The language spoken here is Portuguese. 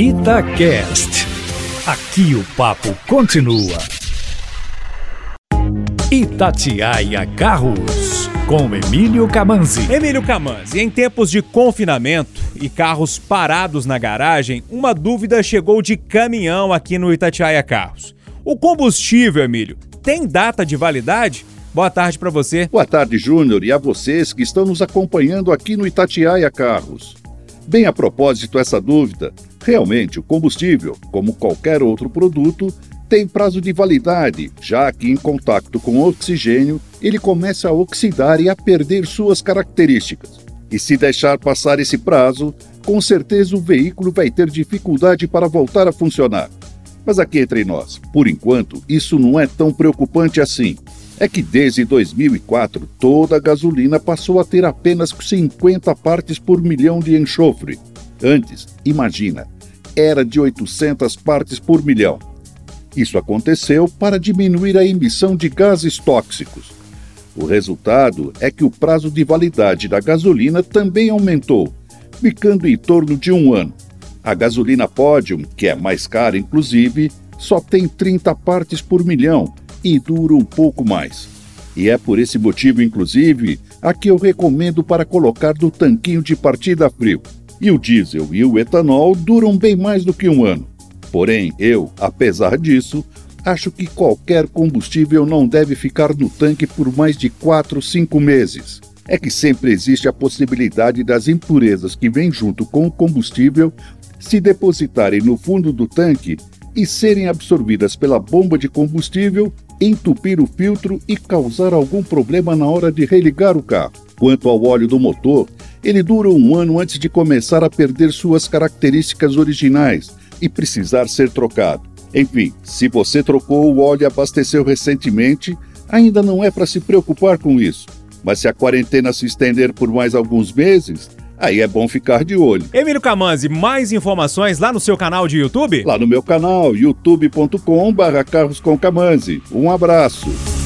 Itacast. Aqui o papo continua. Itatiaia Carros, com Emílio Camanzi. Emílio Camanzi, em tempos de confinamento e carros parados na garagem, uma dúvida chegou de caminhão aqui no Itatiaia Carros. O combustível, Emílio, tem data de validade? Boa tarde para você. Boa tarde, Júnior, e a vocês que estão nos acompanhando aqui no Itatiaia Carros. Bem a propósito essa dúvida, realmente o combustível, como qualquer outro produto, tem prazo de validade, já que em contato com oxigênio ele começa a oxidar e a perder suas características. E se deixar passar esse prazo, com certeza o veículo vai ter dificuldade para voltar a funcionar. Mas aqui entre nós, por enquanto, isso não é tão preocupante assim. É que desde 2004 toda a gasolina passou a ter apenas 50 partes por milhão de enxofre. Antes, imagina, era de 800 partes por milhão. Isso aconteceu para diminuir a emissão de gases tóxicos. O resultado é que o prazo de validade da gasolina também aumentou, ficando em torno de um ano. A gasolina Podium, que é mais cara inclusive, só tem 30 partes por milhão e dura um pouco mais. E é por esse motivo, inclusive, a que eu recomendo para colocar no tanquinho de partida frio. E o diesel e o etanol duram bem mais do que um ano. Porém, eu, apesar disso, acho que qualquer combustível não deve ficar no tanque por mais de 4, 5 meses. É que sempre existe a possibilidade das impurezas que vêm junto com o combustível se depositarem no fundo do tanque e serem absorvidas pela bomba de combustível entupir o filtro e causar algum problema na hora de religar o carro. Quanto ao óleo do motor, ele dura um ano antes de começar a perder suas características originais e precisar ser trocado. Enfim, se você trocou o óleo e abasteceu recentemente, ainda não é para se preocupar com isso. Mas se a quarentena se estender por mais alguns meses, Aí é bom ficar de olho. Emílio Camanzi, mais informações lá no seu canal de YouTube? Lá no meu canal, youtube.com/carros com Um abraço.